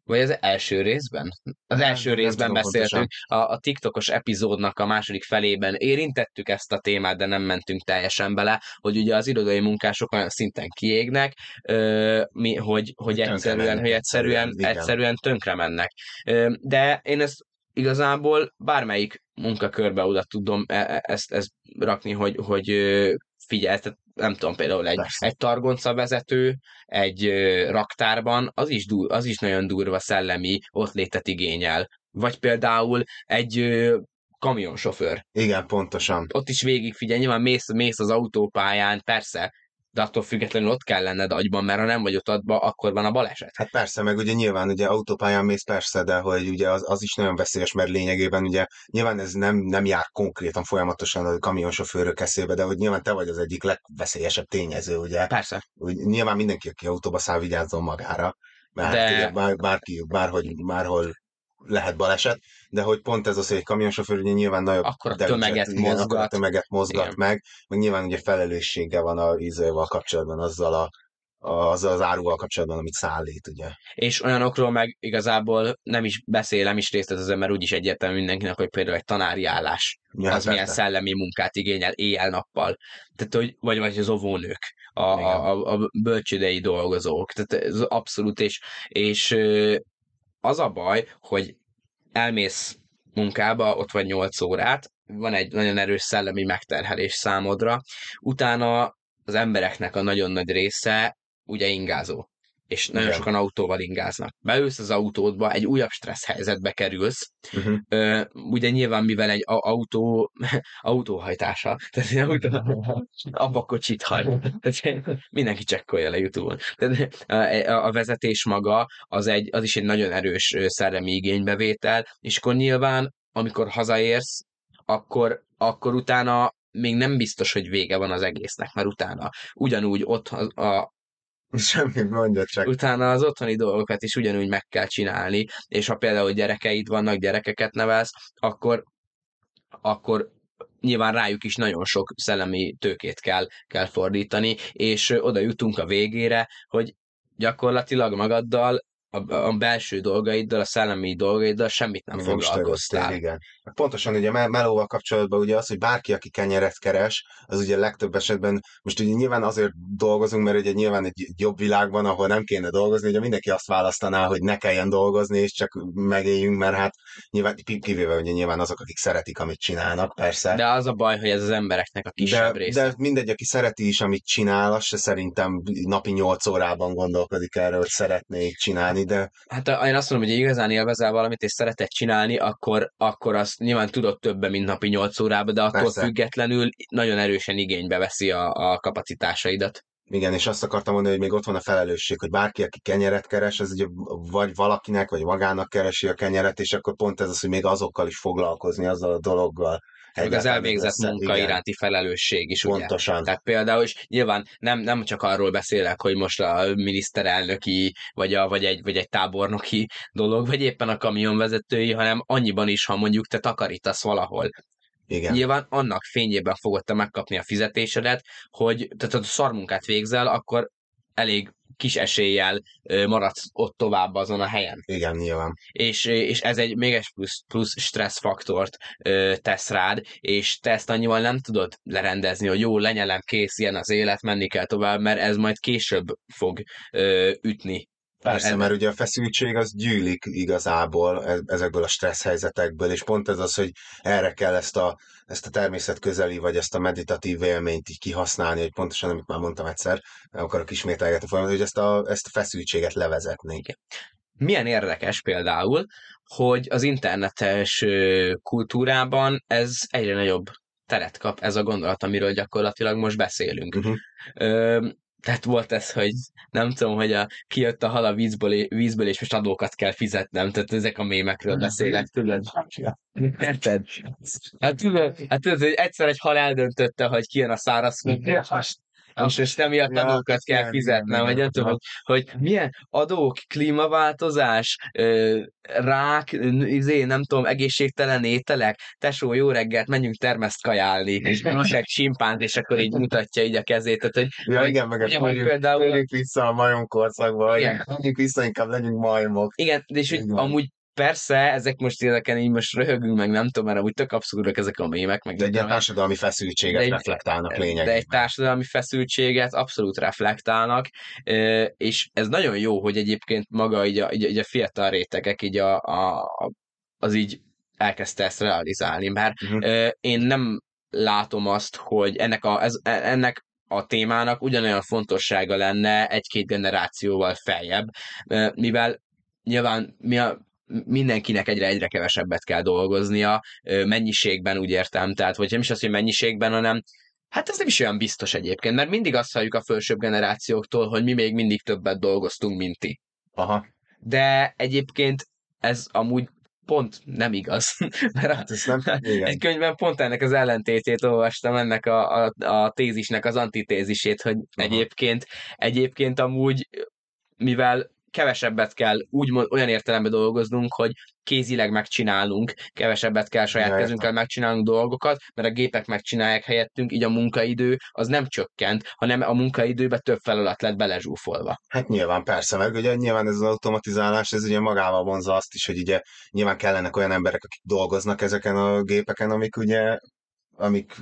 Vagy az első részben? Az Nem- első részben beszéltünk. A, a TikTokos epizódnak a második felében érintettük ezt a témát, de nem mentünk teljesen bele, hogy ugye az irodai munkások olyan szinten kiégnek, ö, mi, hogy, hogy egyszerűen, hogy egyszerűen, egyszerűen, igen. egyszerűen tönkre mennek. Ö, de én ezt igazából bármelyik munkakörbe oda tudom e- e- ezt, ezt rakni, hogy, hogy tehát nem tudom, például egy, Persze. egy targonca vezető, egy raktárban, az is, dur, az is nagyon durva szellemi ott létet igényel. Vagy például egy kamionsofőr. Igen, pontosan. Ott is végig figyelj, nyilván mész, mész az autópályán, persze, de attól függetlenül ott kell lenned agyban, mert ha nem vagy ott adva, akkor van a baleset. Hát persze, meg ugye nyilván ugye autópályán mész persze, de hogy ugye az, az is nagyon veszélyes, mert lényegében ugye nyilván ez nem, nem jár konkrétan folyamatosan a kamionsofőrök eszébe, de hogy nyilván te vagy az egyik legveszélyesebb tényező, ugye? Persze. Úgy, nyilván mindenki, aki autóba száll, vigyázzon magára, mert De- de... ugye bár, bárki, bárhogy, bárhol lehet baleset, de hogy pont ez az, hogy egy kamionsofőr ugye nyilván nagyobb Akkor a tömeget igen, akkor a mozgat. tömeget mozgat Igen. meg, meg nyilván ugye felelőssége van a ízővel kapcsolatban azzal a, a, azzal az áruval kapcsolatban, amit szállít, ugye. És olyanokról meg igazából nem is beszél, nem is részletezem, mert úgyis egyértelmű mindenkinek, hogy például egy tanári állás, Ja, az milyen persze. szellemi munkát igényel éjjel-nappal. Tehát, hogy, vagy, vagy az óvónők, a, a, a, a bölcsődei dolgozók. Tehát ez abszolút, és, és az a baj, hogy elmész munkába, ott vagy 8 órát, van egy nagyon erős szellemi megterhelés számodra, utána az embereknek a nagyon nagy része ugye ingázó. És nagyon Igen. sokan autóval ingáznak. Beülsz az autódba, egy újabb stressz helyzetbe kerülsz, Uh-huh. Ö, ugye nyilván, mivel egy autó, autóhajtása, tehát egy autó, abba kocsit hajt. Tehát mindenki csekkolja le Youtube-on. Tehát a, a- a vezetés maga az, egy, az is egy nagyon erős szellemi igénybevétel, és akkor nyilván, amikor hazaérsz, akkor, akkor utána még nem biztos, hogy vége van az egésznek, mert utána ugyanúgy ott a, a, Semmi mondja csak. utána az otthoni dolgokat is ugyanúgy meg kell csinálni, és ha például gyerekeid vannak, gyerekeket nevelsz, akkor, akkor nyilván rájuk is nagyon sok szellemi tőkét kell, kell fordítani, és oda jutunk a végére, hogy gyakorlatilag magaddal, a, a belső dolgaiddal, a szellemi dolgaiddal semmit nem, foglalkoztál. igen. Pontosan ugye me- melóval kapcsolatban ugye az, hogy bárki, aki kenyeret keres, az ugye legtöbb esetben, most ugye nyilván azért dolgozunk, mert ugye nyilván egy jobb világban, ahol nem kéne dolgozni, ugye mindenki azt választaná, hogy ne kelljen dolgozni, és csak megéljünk, mert hát nyilván, ki- kivéve ugye nyilván azok, akik szeretik, amit csinálnak, persze. De az a baj, hogy ez az embereknek a kisebb de, része. de mindegy, aki szereti is, amit csinál, az se szerintem napi 8 órában gondolkodik erről, hogy szeretné csinálni, de Hát én azt mondom, hogy igazán élvezel valamit, és szereted csinálni, akkor, akkor azt nyilván tudod többen, mint napi 8 órába, de attól Persze. függetlenül nagyon erősen igénybe veszi a, a kapacitásaidat. Igen, és azt akartam mondani, hogy még ott van a felelősség, hogy bárki, aki kenyeret keres, az ugye vagy valakinek, vagy magának keresi a kenyeret, és akkor pont ez az, hogy még azokkal is foglalkozni, azzal a dologgal. Meg az elvégzett össze- munka igen, iránti felelősség is, ugye? Pontosan. Tehát például, és nyilván nem, nem csak arról beszélek, hogy most a miniszterelnöki, vagy, a, vagy, egy, vagy egy tábornoki dolog, vagy éppen a kamionvezetői, hanem annyiban is, ha mondjuk te takarítasz valahol. Igen. Nyilván annak fényében fogod te megkapni a fizetésedet, hogy tehát ha szarmunkát végzel, akkor elég kis eséllyel maradsz ott tovább azon a helyen. Igen, nyilván. És, és ez egy még egy plusz, plusz stresszfaktort tesz rád, és te ezt annyival nem tudod lerendezni, hogy jó, lenyelem, kész, ilyen az élet, menni kell tovább, mert ez majd később fog ö, ütni. Persze, Ez- mert ugye a feszültség az gyűlik igazából e- ezekből a stressz helyzetekből, és pont ez az, hogy erre kell ezt a, ezt a természet közeli, vagy ezt a meditatív élményt így kihasználni, hogy pontosan, amit már mondtam egyszer, nem akarok ismételgetni folyamat, hogy ezt a, ezt a feszültséget levezetni. Milyen érdekes például, hogy az internetes kultúrában ez egyre nagyobb teret kap, ez a gondolat, amiről gyakorlatilag most beszélünk. Uh-huh. Ö, tehát volt ez, hogy nem tudom, hogy a, kijött a hal a vízből, vízből, és most adókat kell fizetnem, tehát ezek a mémekről beszélek, tudod? Érted? Hát tudod, hát tudod, hogy egyszer egy hal eldöntötte, hogy kijön a száraz és, és emiatt ja, adókat kell igen, fizetnem, vagy nem tudom, hogy, milyen adók, klímaváltozás, rák, izé, nem tudom, egészségtelen ételek, tesó, jó reggelt, menjünk termeszt kajálni, és most egy simpánt, és akkor így mutatja így a kezét. Tehát, hogy, ja, hogy, igen, meg hogy, hogy például... vissza a majomkorszakba, igen. menjünk vissza, inkább legyünk majmok. Igen, és hogy amúgy persze, ezek most ezeken így most röhögünk, meg nem tudom, mert úgy tök abszurdok ezek a mémek. Meg de egy ilyen társadalmi feszültséget de egy, reflektálnak lényegében. De egy társadalmi feszültséget abszolút reflektálnak, és ez nagyon jó, hogy egyébként maga így a, így a, így a fiatal rétegek így a, a, az így elkezdte ezt realizálni, mert uh-huh. én nem látom azt, hogy ennek a, ez, ennek a témának ugyanolyan fontossága lenne egy-két generációval feljebb, mivel nyilván mi a, mindenkinek egyre egyre kevesebbet kell dolgoznia, mennyiségben úgy értem, tehát vagy nem is az, hogy mennyiségben, hanem Hát ez nem is olyan biztos egyébként, mert mindig azt halljuk a felsőbb generációktól, hogy mi még mindig többet dolgoztunk, mint ti. Aha. De egyébként ez amúgy pont nem igaz. Mert hát ez nem, igen. egy könyvben pont ennek az ellentétét olvastam, ennek a, a, a tézisnek az antitézisét, hogy Aha. egyébként, egyébként amúgy mivel kevesebbet kell úgy olyan értelemben dolgoznunk, hogy kézileg megcsinálunk, kevesebbet kell saját Jaj, kezünkkel megcsinálnunk dolgokat, mert a gépek megcsinálják helyettünk, így a munkaidő az nem csökkent, hanem a munkaidőbe több feladat lett belezsúfolva. Hát nyilván, persze, meg ugye nyilván ez az automatizálás, ez ugye magával vonza azt is, hogy ugye nyilván kellenek olyan emberek, akik dolgoznak ezeken a gépeken, amik ugye amik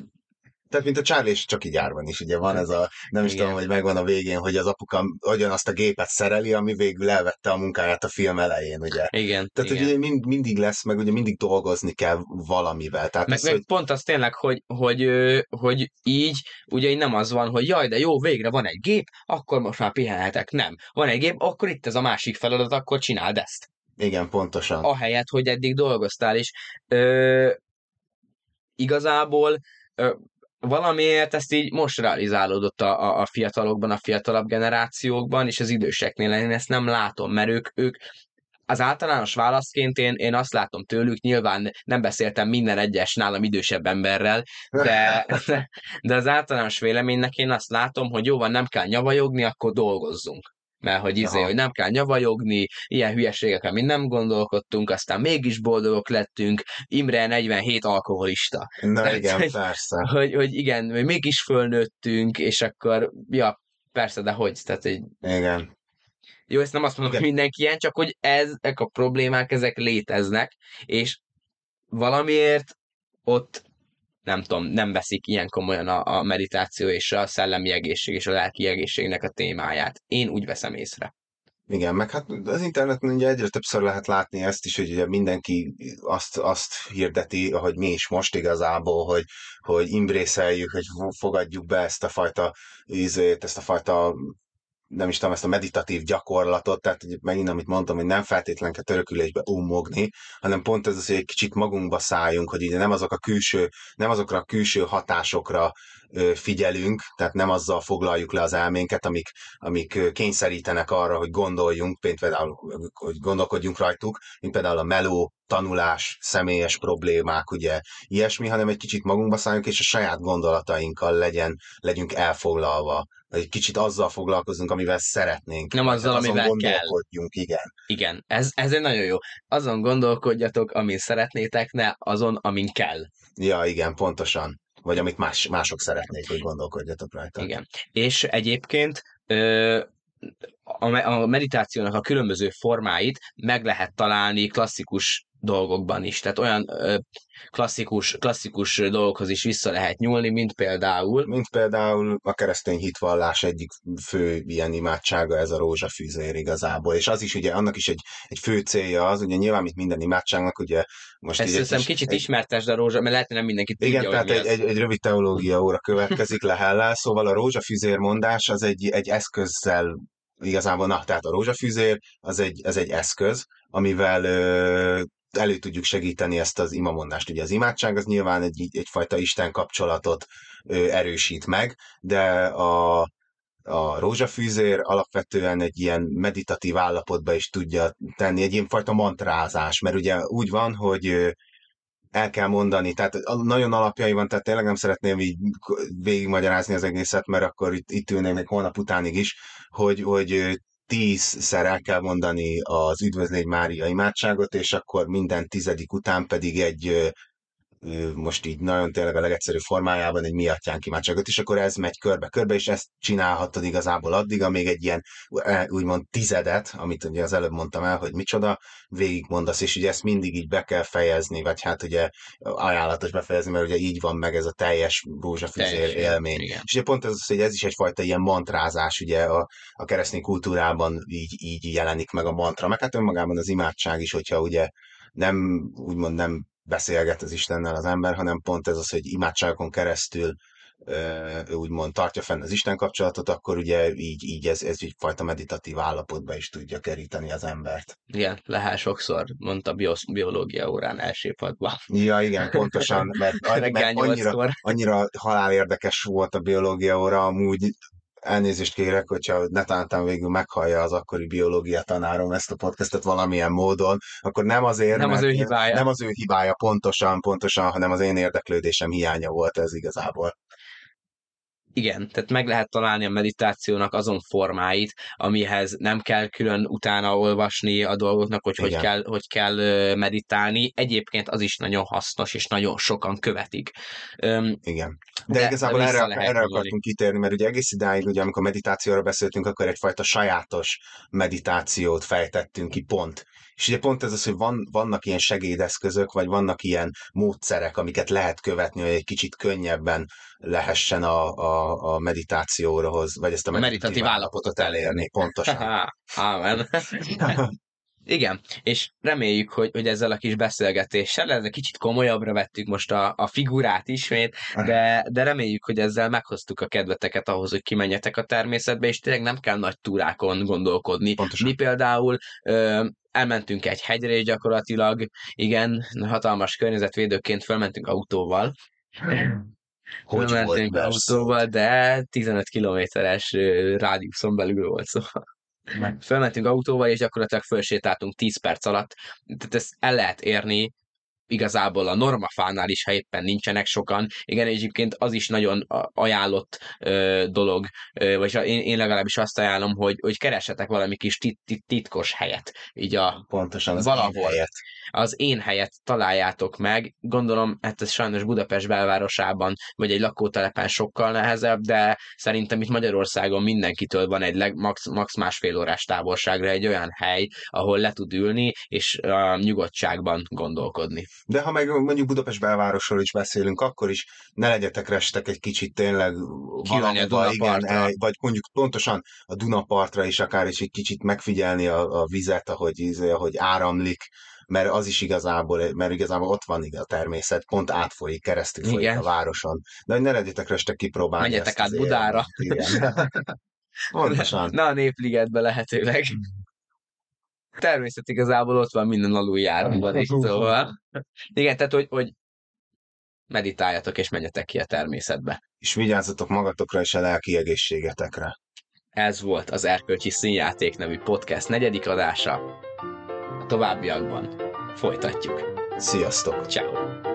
tehát mint a Charlie és csak így árban is, ugye van ez a, nem is Igen. tudom, hogy megvan a végén, hogy az apuka azt a gépet szereli, ami végül elvette a munkáját a film elején, ugye. Igen. Tehát, Igen. hogy ugye mind, mindig lesz, meg ugye mindig dolgozni kell valamivel. Tehát meg, ez, meg hogy... pont az tényleg, hogy, hogy, hogy így, ugye így nem az van, hogy jaj, de jó, végre van egy gép, akkor most már pihenhetek. Nem. Van egy gép, akkor itt ez a másik feladat, akkor csináld ezt. Igen, pontosan. Ahelyett, hogy eddig dolgoztál is. Ö, igazából ö, valamiért ezt így most realizálódott a, a, fiatalokban, a fiatalabb generációkban, és az időseknél én ezt nem látom, mert ők, ők az általános válaszként én, én azt látom tőlük, nyilván nem beszéltem minden egyes nálam idősebb emberrel, de, de az általános véleménynek én azt látom, hogy jó van, nem kell nyavajogni, akkor dolgozzunk mert hogy izé, Aha. hogy nem kell nyavajogni, ilyen hülyeségek, amit nem gondolkodtunk, aztán mégis boldogok lettünk, Imre 47 alkoholista. Na Tehát, igen, hogy, persze. Hogy, hogy igen, hogy mégis fölnőttünk, és akkor, ja, persze, de hogy? Tehát, hogy... Igen. Jó, ezt nem azt mondom, igen. hogy mindenki ilyen, csak hogy ezek a problémák, ezek léteznek, és valamiért ott nem tudom, nem veszik ilyen komolyan a, a meditáció és a szellemi egészség és a lelki egészségnek a témáját. Én úgy veszem észre. Igen, meg hát az interneten ugye egyre többször lehet látni ezt is, hogy ugye mindenki azt, azt hirdeti, ahogy mi is most igazából, hogy, hogy imbrészeljük, hogy fogadjuk be ezt a fajta ízét, ezt a fajta nem is tudom, ezt a meditatív gyakorlatot, tehát hogy megint amit mondtam, hogy nem feltétlenül kell törökülésbe umogni, hanem pont ez az, hogy egy kicsit magunkba szálljunk, hogy ugye nem azok a külső, nem azokra a külső hatásokra figyelünk, tehát nem azzal foglaljuk le az elménket, amik, amik kényszerítenek arra, hogy gondoljunk, például, hogy gondolkodjunk rajtuk, mint például a meló, tanulás, személyes problémák, ugye ilyesmi, hanem egy kicsit magunkba szálljunk, és a saját gondolatainkkal legyen, legyünk elfoglalva egy kicsit azzal foglalkozunk, amivel szeretnénk. Nem azzal, azon amivel kell. igen. Igen, ez, ez egy nagyon jó. Azon gondolkodjatok, amin szeretnétek, ne azon, amin kell. Ja, igen, pontosan. Vagy amit más, mások szeretnék, hogy gondolkodjatok rajta. Igen. És egyébként ö, a meditációnak a különböző formáit meg lehet találni klasszikus dolgokban is. Tehát olyan ö, klasszikus, klasszikus dolgokhoz is vissza lehet nyúlni, mint például... Mint például a keresztény hitvallás egyik fő ilyen imádsága ez a rózsafűzér igazából, és az is ugye, annak is egy, egy fő célja az, ugye nyilván, mint minden imádságnak, ugye most Ezt hiszem kis, kicsit egy, ismertesd a rózsa, mert lehet, hogy nem mindenki tudja, Igen, tehát egy, egy, egy, rövid teológia óra következik Lehellel, szóval a rózsafűzér mondás az egy, egy eszközzel igazából, na, tehát a rózsafűzér az egy, ez egy eszköz, amivel ö, elő tudjuk segíteni ezt az imamondást. Ugye az imádság az nyilván egy, egyfajta Isten kapcsolatot ö, erősít meg, de a, a rózsafűzér alapvetően egy ilyen meditatív állapotba is tudja tenni, egy ilyen fajta mantrázás, mert ugye úgy van, hogy el kell mondani, tehát nagyon alapjai van, tehát tényleg nem szeretném így végigmagyarázni az egészet, mert akkor itt, itt ülnék még holnap utánig is, hogy, hogy tízszer el kell mondani az Üdvözlégy Mária imádságot, és akkor minden tizedik után pedig egy most így nagyon tényleg a legegyszerűbb formájában egy miattján imádságot, és akkor ez megy körbe-körbe, és ezt csinálhatod igazából addig, amíg egy ilyen e, úgymond tizedet, amit ugye az előbb mondtam el, hogy micsoda, végigmondasz, és ugye ezt mindig így be kell fejezni, vagy hát ugye ajánlatos befejezni, mert ugye így van meg ez a teljes rózsafüzér élmény. Igen. És ugye pont ez az, hogy ez is egyfajta ilyen mantrázás, ugye a, a keresztény kultúrában így, így jelenik meg a mantra, meg hát önmagában az imádság is, hogyha ugye nem, úgymond nem beszélget az Istennel az ember, hanem pont ez az, hogy imádságokon keresztül úgymond tartja fenn az Isten kapcsolatot, akkor ugye így, így ez, ez egyfajta meditatív állapotba is tudja keríteni az embert. Igen, lehet sokszor, mondta biosz, biológia órán első padban. Ja, igen, pontosan, mert, mert annyira, annyira halál érdekes volt a biológia óra, amúgy elnézést kérek, hogyha netántán végül meghallja az akkori biológia tanárom ezt a podcastet valamilyen módon, akkor nem azért, nem az ő hibája. Nem az ő hibája pontosan, pontosan, hanem az én érdeklődésem hiánya volt ez igazából. Igen, tehát meg lehet találni a meditációnak azon formáit, amihez nem kell külön utána olvasni a dolgoknak, hogy hogy kell, hogy kell meditálni. Egyébként az is nagyon hasznos, és nagyon sokan követik. Igen. De, de igazából erre, erre akartunk kitérni, mert ugye egész idáig, ugye, amikor meditációra beszéltünk, akkor egyfajta sajátos meditációt fejtettünk ki pont. És ugye pont ez az, hogy van, vannak ilyen segédeszközök, vagy vannak ilyen módszerek, amiket lehet követni, hogy egy kicsit könnyebben lehessen a, a, a meditációhoz, vagy ezt a, a meditatív állapotot elérni. Pontosan. Amen. Igen, és reméljük, hogy, hogy ezzel a kis beszélgetéssel, ez egy kicsit komolyabbra vettük most a, a figurát ismét, de, de reméljük, hogy ezzel meghoztuk a kedveteket ahhoz, hogy kimenjetek a természetbe, és tényleg nem kell nagy túrákon gondolkodni. Pontosan. Mi például ö, elmentünk egy hegyre, és gyakorlatilag, igen, hatalmas környezetvédőként felmentünk autóval, hogy mentünk autóval, de 15 kilométeres rádiuszon belül volt, szóval. Fölmentünk autóval, és gyakorlatilag fölsétáltunk 10 perc alatt. Tehát ezt el lehet érni igazából a normafánál is, ha éppen nincsenek sokan. Igen, egyébként az is nagyon ajánlott ö, dolog, ö, vagy én, én legalábbis azt ajánlom, hogy, hogy keresetek valami kis tit, tit, titkos helyet, így a Pontosan az valahol. Én helyet. Az én helyet találjátok meg. Gondolom, hát ez sajnos Budapest belvárosában, vagy egy lakótelepen sokkal nehezebb, de szerintem itt Magyarországon mindenkitől van egy leg, max, max másfél órás távolságra egy olyan hely, ahol le tud ülni, és a nyugodtságban gondolkodni. De ha meg mondjuk Budapest belvárosról is beszélünk, akkor is ne legyetek restek egy kicsit tényleg valahova, igen, el, vagy mondjuk pontosan a Dunapartra is akár is egy kicsit megfigyelni a, a vizet, ahogy, izé, ahogy áramlik, mert az is igazából, mert igazából ott van a természet, pont átfolyik, keresztül folyik Igen. a városon. De hogy ne legyetek restek kipróbálni Menjetek át Budára. Igen. Pontosan. Na a Népligetbe lehetőleg. Természet igazából ott van minden aluljáróban is, szóval. Igen, tehát hogy, hogy meditáljatok és menjetek ki a természetbe. És vigyázzatok magatokra és a lelki egészségetekre. Ez volt az Erkölcsi Színjáték nevű podcast negyedik adása. A továbbiakban folytatjuk. Sziasztok! Ciao.